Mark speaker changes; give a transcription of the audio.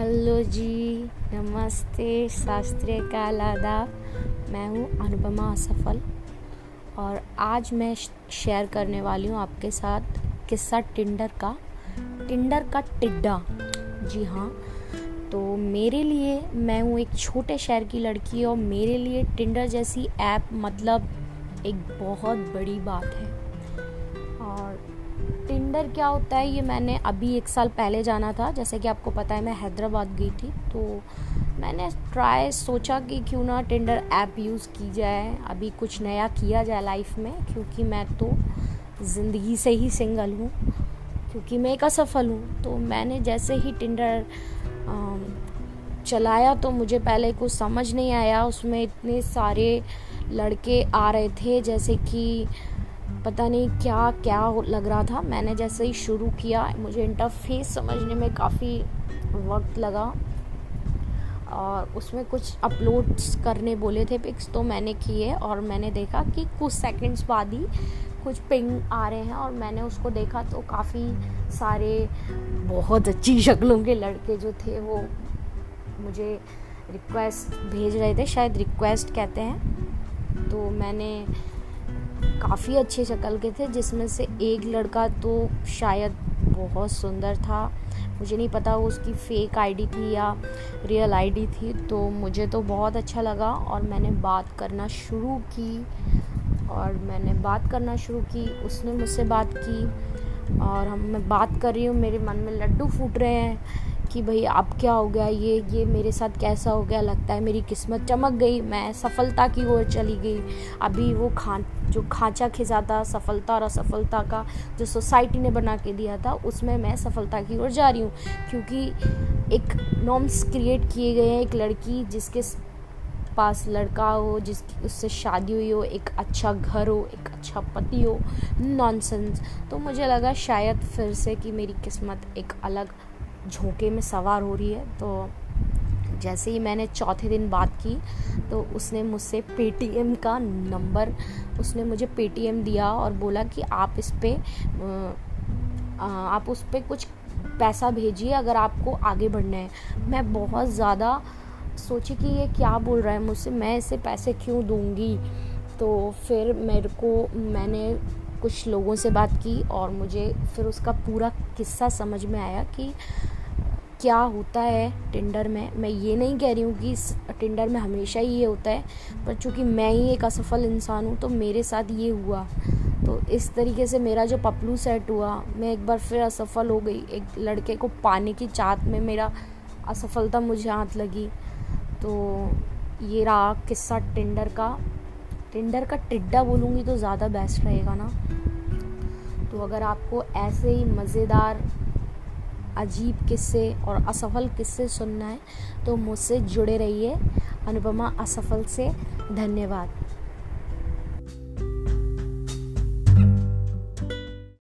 Speaker 1: Hello जी, नमस्ते, शास्त्रीय काल आदाब मैं हूँ अनुपमा असफल और आज मैं शेयर करने वाली हूँ आपके साथ किस्सा टिंडर का। टिंडर का टिड्डा। जी हाँ तो मेरे लिए मैं हूँ एक छोटे शहर की लड़की और मेरे लिए टिंडर जैसी ऐप मतलब एक बहुत बड़ी बात है। और टिंडर क्या होता है, ये मैंने अभी एक साल पहले जाना था। जैसे कि आपको पता है, मैं हैदराबाद गई थी। तो मैंने ट्राई, सोचा कि क्यों ना टेंडर ऐप यूज़ की जाए। अभी कुछ नया किया जाए लाइफ में, क्योंकि मैं तो ज़िंदगी से ही सिंगल हूँ। क्योंकि मैं एक असफल हूँ। तो मैंने जैसे ही टेंडर चलाया तो मुझे पहले कुछ समझ नहीं आया। उसमें इतने सारे लड़के आ रहे थे, जैसे कि पता नहीं क्या क्या लग रहा था। मैंने जैसे ही शुरू किया, मुझे इंटरफेस समझने में काफ़ी वक्त लगा। और उसमें कुछ अपलोड्स करने बोले थे पिक्स तो मैंने किए और मैंने देखा कि कुछ सेकंड्स बाद ही कुछ पिंग आ रहे हैं और मैंने उसको देखा तो काफ़ी सारे बहुत अच्छी शक्लों के लड़के जो थे वो मुझे रिक्वेस्ट भेज रहे थे, शायद रिक्वेस्ट कहते हैं। तो मैंने काफ़ी अच्छे शक्ल के थे, जिसमें से एक लड़का तो शायद बहुत सुंदर था। मुझे नहीं पता वो उसकी फेक आईडी थी या रियल आईडी थी तो मुझे तो बहुत अच्छा लगा और मैंने बात करना शुरू की और मैंने बात करना शुरू की, उसने मुझसे बात की और हम, मैं बात कर रही हूँ, मेरे मन में लड्डू फूट रहे हैं। कि भाई अब क्या हो गया? ये ये मेरे साथ कैसा हो गया? लगता है मेरी किस्मत चमक गई। मैं सफलता की ओर चली गई। अभी वो खान, जो खांचा खिंचा था, सफलता और असफलता का जो सोसाइटी ने बना के दिया था, उसमें मैं सफलता की ओर जा रही हूँ। क्योंकि एक नॉर्म्स क्रिएट किए गए हैं एक लड़की जिसके पास लड़का हो, जिसकी, उससे शादी हुई हो, एक अच्छा घर हो, एक अच्छा पति हो नॉनसेंस तो मुझे लगा शायद फिर से कि मेरी किस्मत एक अलग झोंके में सवार हो रही है। तो जैसे ही मैंने चौथे दिन बात की तो उसने मुझसे पेटीएम का नंबर, उसने मुझे पेटीएम दिया और बोला कि आप इस पर आप उस पर कुछ पैसा भेजिए अगर आपको आगे बढ़ना है। मैं बहुत ज़्यादा सोची कि ये क्या बोल रहा है मुझसे, मैं इसे पैसे क्यों दूँगी? तो फिर मेरे को, मैंने कुछ लोगों से बात की और मुझे फिर उसका पूरा किस्सा समझ में आया कि क्या होता है टिंडर में? मैं ये नहीं कह रही हूँ कि टिंडर में हमेशा ही ये होता है, पर चूँकि मैं ही एक असफल इंसान हूँ तो मेरे साथ ये हुआ। तो इस तरीके से मेरा जो पपलू सेट हुआ, मैं एक बार फिर असफल हो गई। एक लड़के को पाने की चाहत में मेरा असफलता मुझे हाथ लगी। तो ये रहा किस्सा टिंडर का। टिंडर का टिड्डा बोलूँगी तो ज़्यादा बेस्ट रहेगा ना। तो अगर आपको ऐसे ही मज़ेदार अजीब किस्से और असफल किस्से सुनना है तो मुझसे जुड़े रहिए। अनुपमा, असफल से धन्यवाद।